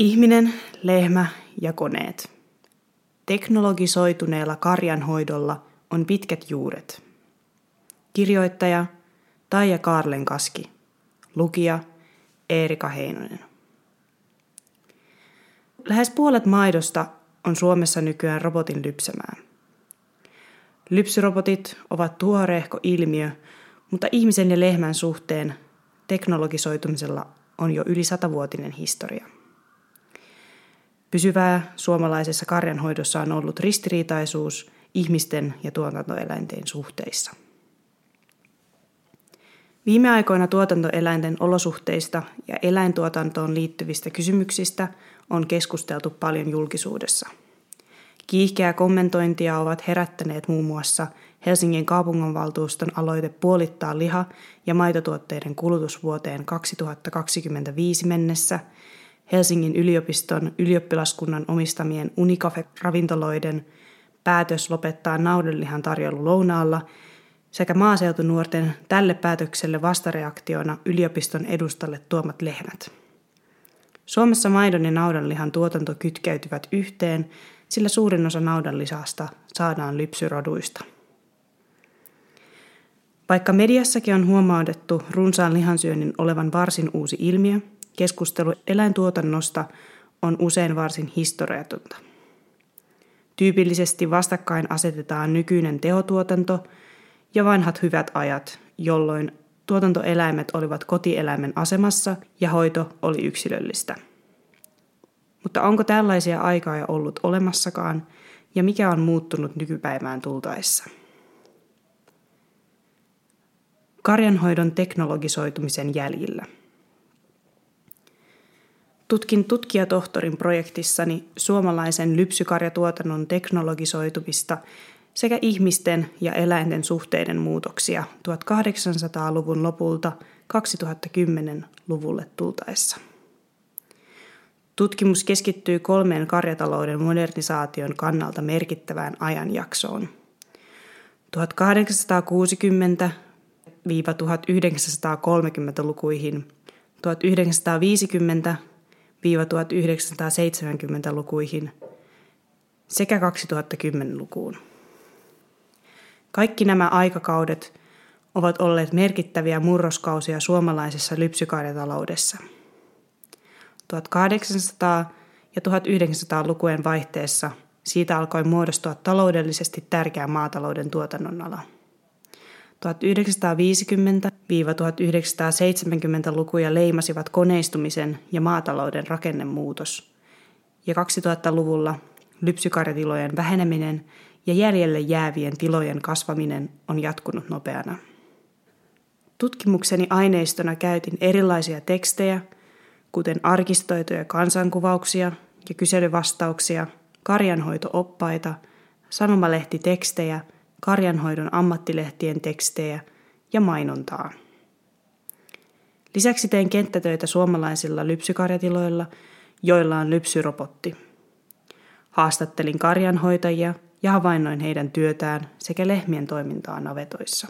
Ihminen, lehmä ja koneet. Teknologisoituneella karjanhoidolla on pitkät juuret. Kirjoittaja Taija Kaski. Lukija Eerika Heinonen. Lähes puolet maidosta on Suomessa nykyään robotin lypsämää. Lypsyrobotit ovat tuoreehko ilmiö, mutta ihmisen ja lehmän suhteen teknologisoitumisella on jo yli satavuotinen historia. Pysyvää suomalaisessa karjanhoidossa on ollut ristiriitaisuus ihmisten ja tuotantoeläinten suhteissa. Viime aikoina tuotantoeläinten olosuhteista ja eläintuotantoon liittyvistä kysymyksistä on keskusteltu paljon julkisuudessa. Kiihkeää kommentointia ovat herättäneet muun muassa Helsingin kaupunginvaltuuston aloite puolittaa liha- ja maitotuotteiden kulutus vuoteen 2025 mennessä – Helsingin yliopiston ylioppilaskunnan omistamien Unicafe-ravintoloiden päätös lopettaa naudanlihan tarjoulu lounaalla sekä maaseutunuorten tälle päätökselle vastareaktiona yliopiston edustalle tuomat lehmät. Suomessa maidon ja naudanlihan tuotanto kytkeytyvät yhteen, sillä suurin osa naudanlihasta saadaan lypsyroduista. Vaikka mediassakin on huomautettu runsaan lihansyönnin olevan varsin uusi ilmiö, keskustelu eläintuotannosta on usein varsin historiatonta. Tyypillisesti vastakkain asetetaan nykyinen tehotuotanto ja vanhat hyvät ajat, jolloin tuotantoeläimet olivat kotieläimen asemassa ja hoito oli yksilöllistä. Mutta onko tällaisia aikaa ollut olemassakaan ja mikä on muuttunut nykypäivään tultaessa? Karjanhoidon teknologisoitumisen jäljillä – Tutkin tutkijatohtorin projektissani suomalaisen lypsykarjatuotannon teknologisoitumista sekä ihmisten ja eläinten suhteiden muutoksia 1800-luvun lopulta 2010-luvulle tultaessa. Tutkimus keskittyy kolmeen karjatalouden modernisaation kannalta merkittävään ajanjaksoon. 1860-1930-lukuihin, 1950 1970-lukuihin sekä 2010-lukuun. Kaikki nämä aikakaudet ovat olleet merkittäviä murroskausia suomalaisessa lypsykarjataloudessa. 1800- ja 1900-lukujen vaihteessa siitä alkoi muodostua taloudellisesti tärkeä maatalouden tuotannon ala. 1950-1970-lukuja leimasivat koneistumisen ja maatalouden rakennemuutos. Ja 2000-luvulla lypsykarjatilojen väheneminen ja jäljelle jäävien tilojen kasvaminen on jatkunut nopeana. Tutkimukseni aineistona käytin erilaisia tekstejä, kuten arkistoituja kansankuvauksia ja kyselyvastauksia, karjanhoitooppaita, sanomalehtitekstejä – karjanhoidon ammattilehtien tekstejä ja mainontaa. Lisäksi tein kenttätöitä suomalaisilla lypsykarjatiloilla, joilla on lypsyrobotti. Haastattelin karjanhoitajia ja havainnoin heidän työtään sekä lehmien toimintaa navetoissa.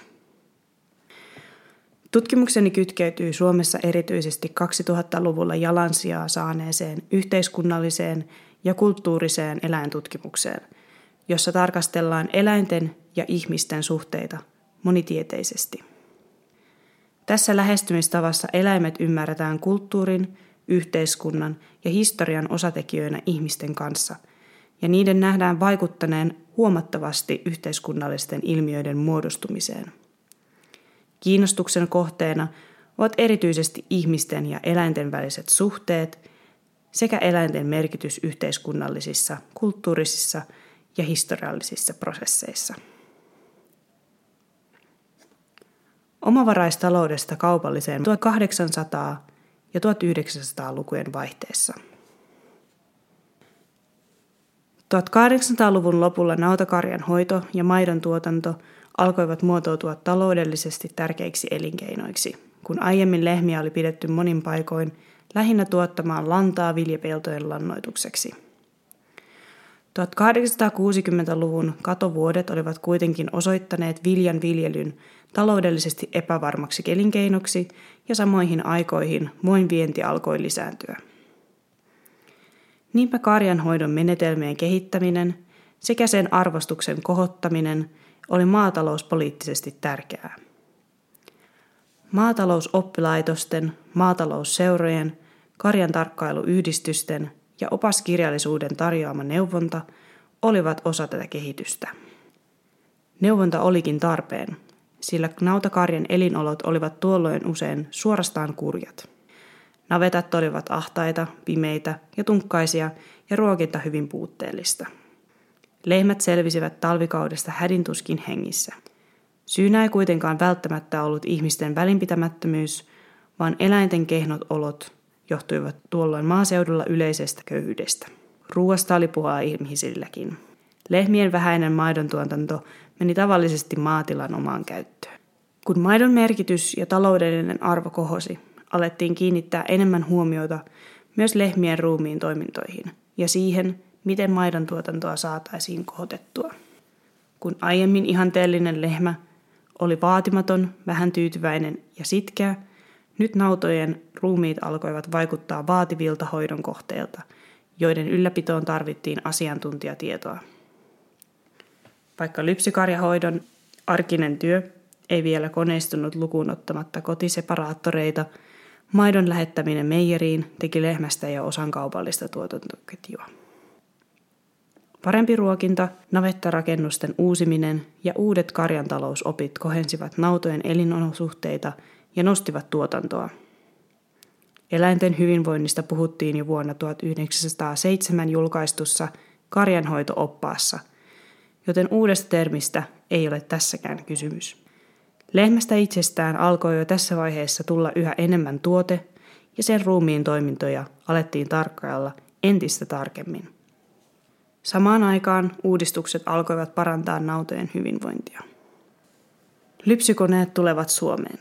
Tutkimukseni kytkeytyy Suomessa erityisesti 2000-luvulla jalansijaa saaneeseen yhteiskunnalliseen ja kulttuuriseen eläintutkimukseen, jossa tarkastellaan eläinten ja ihmisten suhteita monitieteisesti. Tässä lähestymistavassa eläimet ymmärretään kulttuurin, yhteiskunnan ja historian osatekijöinä ihmisten kanssa, ja niiden nähdään vaikuttaneen huomattavasti yhteiskunnallisten ilmiöiden muodostumiseen. Kiinnostuksen kohteena ovat erityisesti ihmisten ja eläinten väliset suhteet sekä eläinten merkitys yhteiskunnallisissa, kulttuurisissa ja historiallisissa prosesseissa. omavaraistaloudesta kaupalliseen 1800- ja 1900-lukujen vaihteessa. 1800-luvun lopulla nautakarjan hoito ja maidon tuotanto alkoivat muotoutua taloudellisesti tärkeiksi elinkeinoiksi, kun aiemmin lehmiä oli pidetty monin paikoin lähinnä tuottamaan lantaa viljapeltojen lannoitukseksi. 1860-luvun katovuodet olivat kuitenkin osoittaneet viljan viljelyn taloudellisesti epävarmaksi elinkeinoksi ja samoihin aikoihin muin vienti alkoi lisääntyä. Niinpä karjanhoidon menetelmien kehittäminen sekä sen arvostuksen kohottaminen oli maatalouspoliittisesti tärkeää. Maatalousoppilaitosten, maatalousseurojen, karjan tarkkailuyhdistysten ja opaskirjallisuuden tarjoama neuvonta olivat osa tätä kehitystä. Neuvonta olikin tarpeen, sillä nautakarjan elinolot olivat tuolloin usein suorastaan kurjat. Navetat olivat ahtaita, pimeitä ja tunkkaisia ja ruokinta hyvin puutteellista. Lehmät selvisivät talvikaudesta hädintuskin hengissä. Syynä ei kuitenkaan välttämättä ollut ihmisten välinpitämättömyys, vaan eläinten kehnot olot johtuivat tuolloin maaseudulla yleisestä köyhyydestä. Ruuasta oli puhua ihmisilläkin. Lehmien vähäinen maidon tuotanto meni tavallisesti maatilan omaan käyttöön. Kun maidon merkitys ja taloudellinen arvo kohosi, alettiin kiinnittää enemmän huomiota myös lehmien ruumiin toimintoihin ja siihen, miten maidon tuotantoa saataisiin kohotettua. Kun aiemmin ihanteellinen lehmä oli vaatimaton, vähän tyytyväinen ja sitkeä, nyt nautojen ruumiit alkoivat vaikuttaa vaativilta hoidon kohteilta, joiden ylläpitoon tarvittiin asiantuntijatietoa. Vaikka lypsykarjahoidon arkinen työ ei vielä koneistunut lukuun ottamatta kotiseparaattoreita, maidon lähettäminen meijeriin teki lehmästä jo osan kaupallista tuotantoketjua. Parempi ruokinta, navettarakennusten uusiminen ja uudet karjantalousopit kohensivat nautojen elinolosuhteita ja nostivat tuotantoa. Eläinten hyvinvoinnista puhuttiin jo vuonna 1907 julkaistussa karjanhoito-oppaassa – joten uudesta termistä ei ole tässäkään kysymys. Lehmästä itsestään alkoi jo tässä vaiheessa tulla yhä enemmän tuote, ja sen ruumiin toimintoja alettiin tarkkailla entistä tarkemmin. Samaan aikaan uudistukset alkoivat parantaa nautojen hyvinvointia. Lypsykoneet tulevat Suomeen.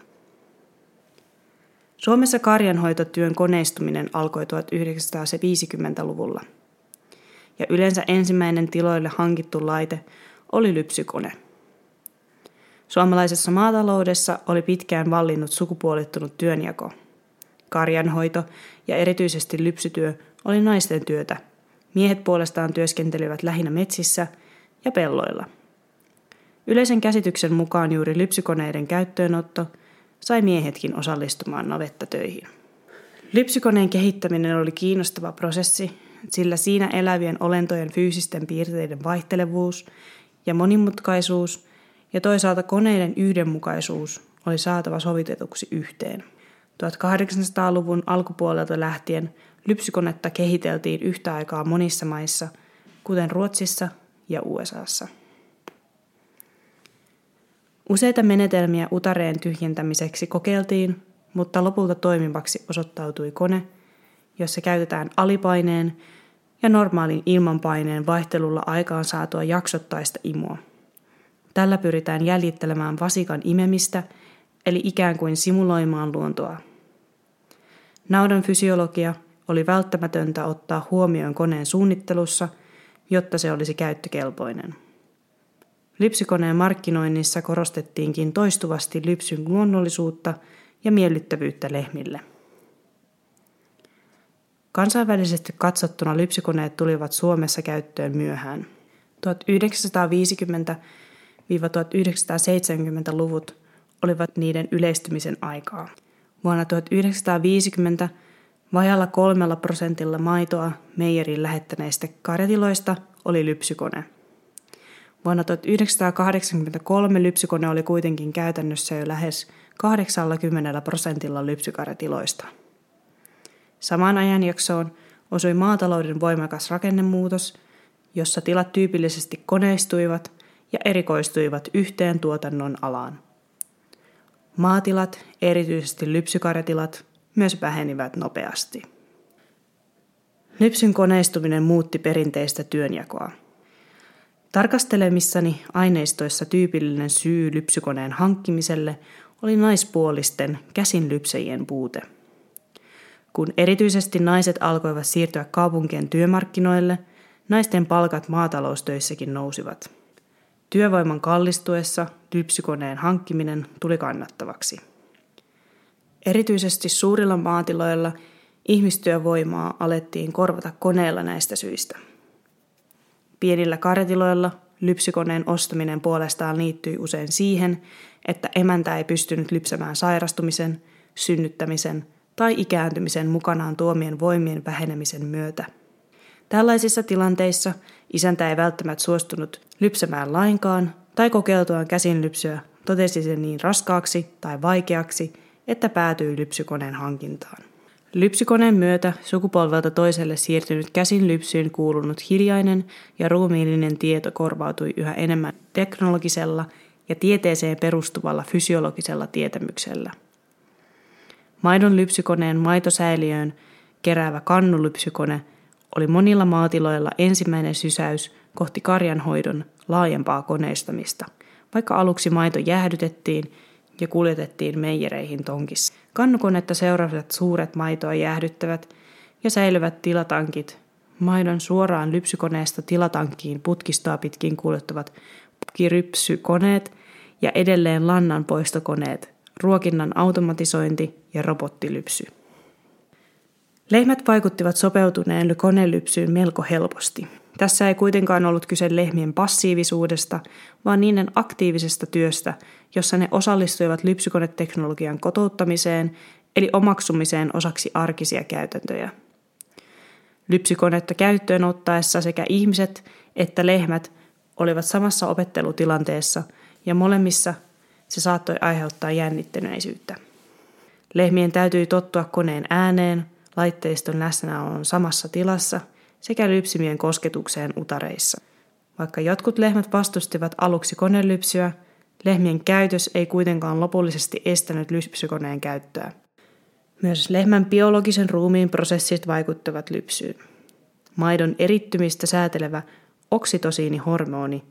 Suomessa karjanhoitotyön koneistuminen alkoi 1950-luvulla – ja yleensä ensimmäinen tiloille hankittu laite oli lypsykone. Suomalaisessa maataloudessa oli pitkään vallinnut sukupuolittunut työnjako. Karjanhoito ja erityisesti lypsytyö oli naisten työtä. Miehet puolestaan työskentelivät lähinnä metsissä ja pelloilla. Yleisen käsityksen mukaan juuri lypsykoneiden käyttöönotto sai miehetkin osallistumaan navettatöihin. Lypsykoneen kehittäminen oli kiinnostava prosessi, sillä siinä elävien olentojen fyysisten piirteiden vaihtelevuus ja monimutkaisuus ja toisaalta koneiden yhdenmukaisuus oli saatava sovitetuksi yhteen. 1800-luvun alkupuolelta lähtien lypsykonetta kehiteltiin yhtä aikaa monissa maissa, kuten Ruotsissa ja USAssa. Useita menetelmiä utareen tyhjentämiseksi kokeiltiin, mutta lopulta toimivaksi osoittautui kone – jossa käytetään alipaineen ja normaalin ilmanpaineen vaihtelulla aikaan saatua jaksottaista imua. Tällä pyritään jäljittelemään vasikan imemistä, eli ikään kuin simuloimaan luontoa. Naudan fysiologia oli välttämätöntä ottaa huomioon koneen suunnittelussa, jotta se olisi käyttökelpoinen. Lypsykoneen markkinoinnissa korostettiinkin toistuvasti lypsyn luonnollisuutta ja miellyttävyyttä lehmille. Kansainvälisesti katsottuna lypsykoneet tulivat Suomessa käyttöön myöhään. 1950-1970-luvut olivat niiden yleistymisen aikaa. Vuonna 1950 vajalla kolmella prosentilla maitoa meijerin lähettäneistä karjatiloista oli lypsykone. Vuonna 1983 lypsykone oli kuitenkin käytännössä jo lähes 80 prosentilla lypsykarjatiloista. Samaan ajanjaksoon osui maatalouden voimakas rakennemuutos, jossa tilat tyypillisesti koneistuivat ja erikoistuivat yhteen tuotannon alaan. Maatilat, erityisesti lypsykarjatilat, myös vähenivät nopeasti. Lypsyn koneistuminen muutti perinteistä työnjakoa. Tarkastelemissani aineistoissa tyypillinen syy lypsykoneen hankkimiselle oli naispuolisten käsinlypsäjien puute – kun erityisesti naiset alkoivat siirtyä kaupunkien työmarkkinoille, naisten palkat maataloustöissäkin nousivat. Työvoiman kallistuessa lypsykoneen hankkiminen tuli kannattavaksi. Erityisesti suurilla maatiloilla ihmistyövoimaa alettiin korvata koneella näistä syistä. Pienillä karjatiloilla lypsykoneen ostaminen puolestaan liittyi usein siihen, että emäntä ei pystynyt lypsämään sairastumisen, synnyttämisen tai ikääntymisen mukanaan tuomien voimien vähenemisen myötä. Tällaisissa tilanteissa isäntä ei välttämättä suostunut lypsämään lainkaan tai kokeiltuaan käsinlypsyä totesi sen niin raskaaksi tai vaikeaksi, että päätyi lypsykoneen hankintaan. Lypsykoneen myötä sukupolvelta toiselle siirtynyt käsin lypsyyn kuulunut hiljainen ja ruumiillinen tieto korvautui yhä enemmän teknologisella ja tieteeseen perustuvalla fysiologisella tietämyksellä. Maidon lypsykoneen maitosäiliöön keräävä kannulypsykone oli monilla maatiloilla ensimmäinen sysäys kohti karjanhoidon laajempaa koneistamista, vaikka aluksi maito jäähdytettiin ja kuljetettiin meijereihin tonkissa. Kannukonetta seuraavat suuret maitoa jäähdyttävät ja säilyvät tilatankit, maidon suoraan lypsykoneesta tilatankkiin putkistoa pitkin kuljettavat putkirypsykoneet ja edelleen lannan poistokoneet, ruokinnan automatisointi ja robottilypsy. Lehmät vaikuttivat sopeutuneen konelypsyyn melko helposti. Tässä ei kuitenkaan ollut kyse lehmien passiivisuudesta, vaan niiden aktiivisesta työstä, jossa ne osallistuivat lypsykoneteknologian kotouttamiseen eli omaksumiseen osaksi arkisia käytäntöjä. Lypsykonetta käyttöön ottaessa sekä ihmiset että lehmät olivat samassa opettelutilanteessa ja molemmissa se saattoi aiheuttaa jännittyneisyyttä. Lehmien täytyi tottua koneen ääneen, laitteiston läsnäolon samassa tilassa sekä lypsimien kosketukseen utareissa. Vaikka jotkut lehmät vastustivat aluksi konelypsyä, lehmien käytös ei kuitenkaan lopullisesti estänyt lypsykoneen käyttöä. Myös lehmän biologisen ruumiin prosessit vaikuttavat lypsyyn. Maidon erittymistä säätelevä oksitosiinihormoni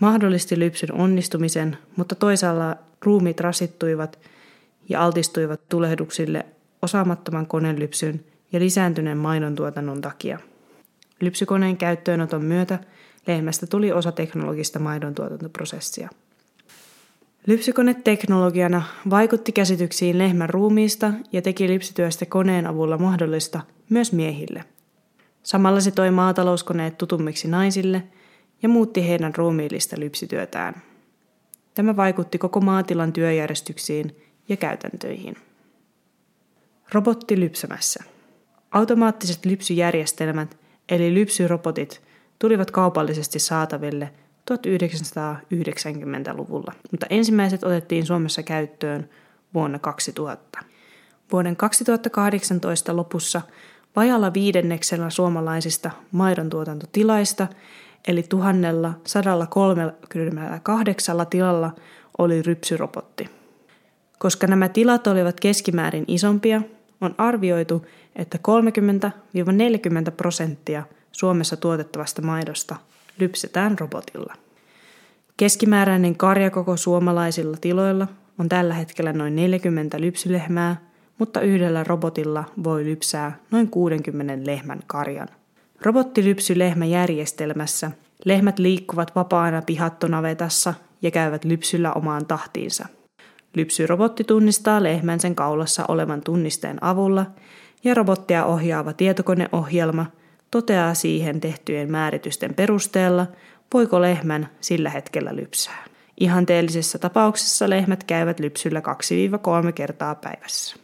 mahdollisti lypsyn onnistumisen, mutta toisaalla ruumiit rasittuivat ja altistuivat tulehduksille osaamattoman konelypsyn ja lisääntyneen maidon tuotannon takia. Lypsykoneen käyttöönoton myötä lehmästä tuli osa teknologista maidon tuotantoprosessia. Lypsykone teknologiana vaikutti käsityksiin lehmän ruumiista ja teki lypsytyöstä koneen avulla mahdollista myös miehille. Samalla se toi maatalouskoneet tutummiksi naisille ja muutti heidän ruumiillista lypsytyötään. Tämä vaikutti koko maatilan työjärjestyksiin ja käytäntöihin. Robotti lypsämässä. Automaattiset lypsyjärjestelmät eli lypsyrobotit tulivat kaupallisesti saataville 1990-luvulla, mutta ensimmäiset otettiin Suomessa käyttöön vuonna 2000. Vuoden 2018 lopussa vajalla viidenneksellä suomalaisista maidontuotantotilaista, eli 1138 tilalla oli rypsyrobotti. Koska nämä tilat olivat keskimäärin isompia, on arvioitu, että 30-40 prosenttia Suomessa tuotettavasta maidosta lypsetään robotilla. Keskimääräinen karjakoko suomalaisilla tiloilla on tällä hetkellä noin 40 lypsylehmää, mutta yhdellä robotilla voi lypsää noin 60 lehmän karjan. Robottilypsylehmäjärjestelmässä lehmät liikkuvat vapaana pihattonavetassa ja käyvät lypsyllä omaan tahtiinsa. Lypsyrobotti tunnistaa lehmän sen kaulassa olevan tunnisteen avulla ja robottia ohjaava tietokoneohjelma toteaa siihen tehtyjen määritysten perusteella, voiko lehmän sillä hetkellä lypsää. Ihanteellisessa tapauksessa lehmät käyvät lypsyllä 2-3 kertaa päivässä.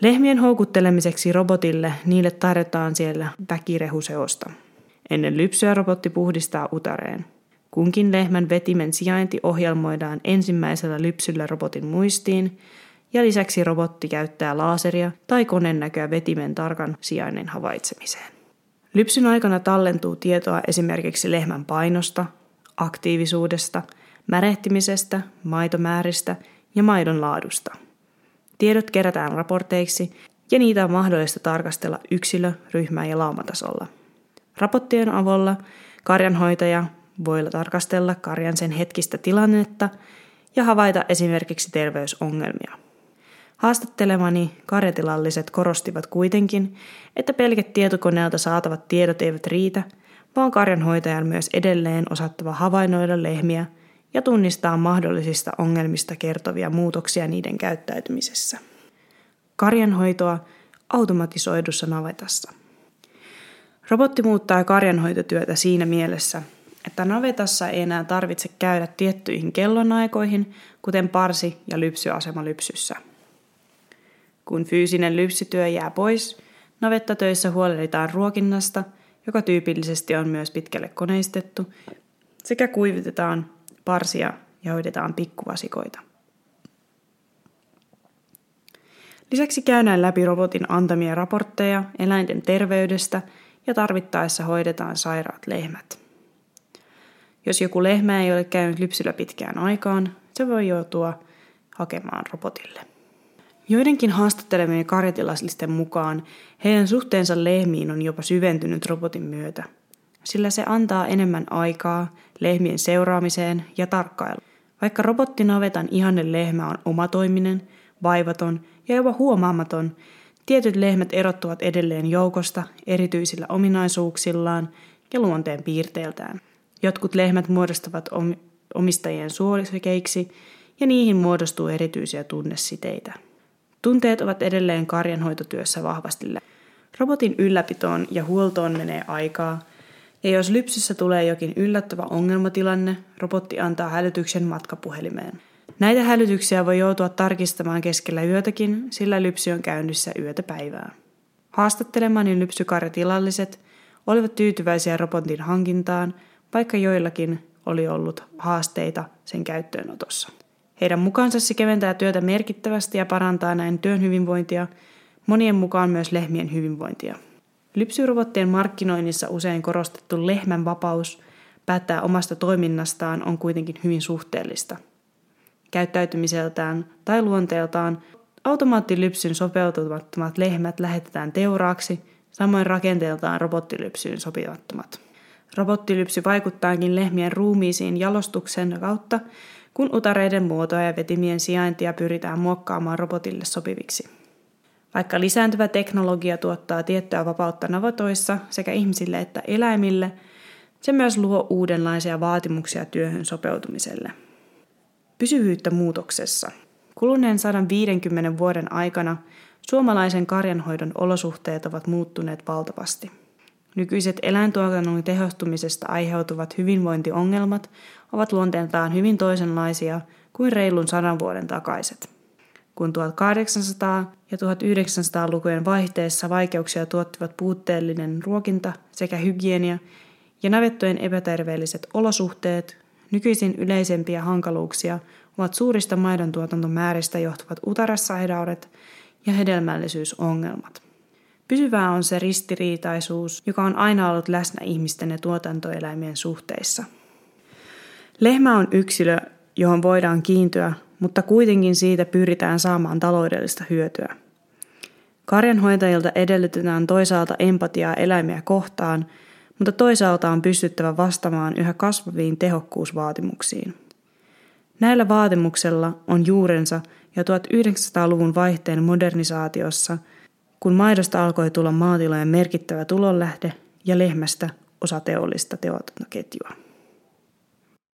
Lehmien houkuttelemiseksi robotille niille tarjotaan siellä väkirehuseosta. Ennen lypsyä robotti puhdistaa utareen. Kunkin lehmän vetimen sijainti ohjelmoidaan ensimmäisellä lypsyllä robotin muistiin ja lisäksi robotti käyttää laaseria tai konennäköä vetimen tarkan sijainnin havaitsemiseen. Lypsyn aikana tallentuu tietoa esimerkiksi lehmän painosta, aktiivisuudesta, märehtimisestä, maitomääristä ja maidon laadusta. Tiedot kerätään raporteiksi ja niitä on mahdollista tarkastella yksilö-, ryhmä- ja laumatasolla. Raporttien avulla karjanhoitaja voi tarkastella karjan sen hetkistä tilannetta ja havaita esimerkiksi terveysongelmia. Haastattelemani karjatilalliset korostivat kuitenkin, että pelkät tietokoneelta saatavat tiedot eivät riitä, vaan karjanhoitajan myös edelleen osattava havainnoida lehmiä ja tunnistaa mahdollisista ongelmista kertovia muutoksia niiden käyttäytymisessä. Karjanhoitoa automatisoidussa navetassa. Robotti muuttaa karjanhoitotyötä siinä mielessä, että navetassa ei enää tarvitse käydä tiettyihin kellonaikoihin, kuten parsi- ja lypsyasema lypsyssä. Kun fyysinen lypsytyö jää pois, navettatöissä huolehditaan ruokinnasta, joka tyypillisesti on myös pitkälle koneistettu, sekä kuivitetaan parsia ja hoidetaan pikkuvasikoita. Lisäksi käydään läpi robotin antamia raportteja eläinten terveydestä ja tarvittaessa hoidetaan sairaat lehmät. Jos joku lehmä ei ole käynyt lypsyllä pitkään aikaan, se voi joutua hakemaan robotille. Joidenkin haastattelemien karjatilaslisten mukaan heidän suhteensa lehmiin on jopa syventynyt robotin myötä, sillä se antaa enemmän aikaa lehmien seuraamiseen ja tarkkailuun. Vaikka robottinavetan ihanne lehmä on omatoiminen, vaivaton ja jopa huomaamaton, tietyt lehmät erottuvat edelleen joukosta erityisillä ominaisuuksillaan ja luonteen piirteiltään. Jotkut lehmät muodostavat omistajien suosikeiksi ja niihin muodostuu erityisiä tunnesiteitä. Tunteet ovat edelleen karjanhoitotyössä vahvasti Robotin ylläpitoon ja huoltoon menee aikaa, ja jos lypsyssä tulee jokin yllättävä ongelmatilanne, robotti antaa hälytyksen matkapuhelimeen. Näitä hälytyksiä voi joutua tarkistamaan keskellä yötäkin, sillä lypsy on käynnissä yötä päivää. Haastattelemani lypsykarjatilalliset olivat tyytyväisiä robotin hankintaan, vaikka joillakin oli ollut haasteita sen käyttöönotossa. Heidän mukaansa se keventää työtä merkittävästi ja parantaa näin työn hyvinvointia, monien mukaan myös lehmien hyvinvointia. Lypsyrobottien markkinoinnissa usein korostettu lehmän vapaus päättää omasta toiminnastaan on kuitenkin hyvin suhteellista. Käyttäytymiseltään tai luonteeltaan automaattilypsyn sopeutumattomat lehmät lähetetään teuraaksi, samoin rakenteeltaan robottilypsyyn sopivattomat. Robottilypsy vaikuttaakin lehmien ruumiisiin jalostuksen kautta, kun utareiden muotoa ja vetimien sijaintia pyritään muokkaamaan robotille sopiviksi. Vaikka lisääntyvä teknologia tuottaa tiettyä vapautta navatoissa sekä ihmisille että eläimille, se myös luo uudenlaisia vaatimuksia työhön sopeutumiselle. Pysyvyyttä muutoksessa. Kuluneen 150 vuoden aikana suomalaisen karjanhoidon olosuhteet ovat muuttuneet valtavasti. Nykyiset eläintuotannon tehostumisesta aiheutuvat hyvinvointiongelmat ovat luonteeltaan hyvin toisenlaisia kuin reilun sadan vuoden takaiset. Kun 1800- ja 1900-lukujen vaihteessa vaikeuksia tuottivat puutteellinen ruokinta sekä hygienia ja navettojen epäterveelliset olosuhteet, nykyisin yleisempiä hankaluuksia ovat suurista maidontuotantomääristä johtuvat utarassairaudet ja hedelmällisyysongelmat. Pysyvää on se ristiriitaisuus, joka on aina ollut läsnä ihmisten ja tuotantoeläimien suhteissa. Lehmä on yksilö, johon voidaan kiintyä, mutta kuitenkin siitä pyritään saamaan taloudellista hyötyä. Karjanhoitajilta edellytetään toisaalta empatiaa eläimiä kohtaan, mutta toisaalta on pystyttävä vastaamaan yhä kasvaviin tehokkuusvaatimuksiin. Näillä vaatimuksella on juurensa jo 1900-luvun vaihteen modernisaatiossa – kun maidosta alkoi tulla maatilojen merkittävä tulonlähde ja lehmästä osa teollista teotantoketjua.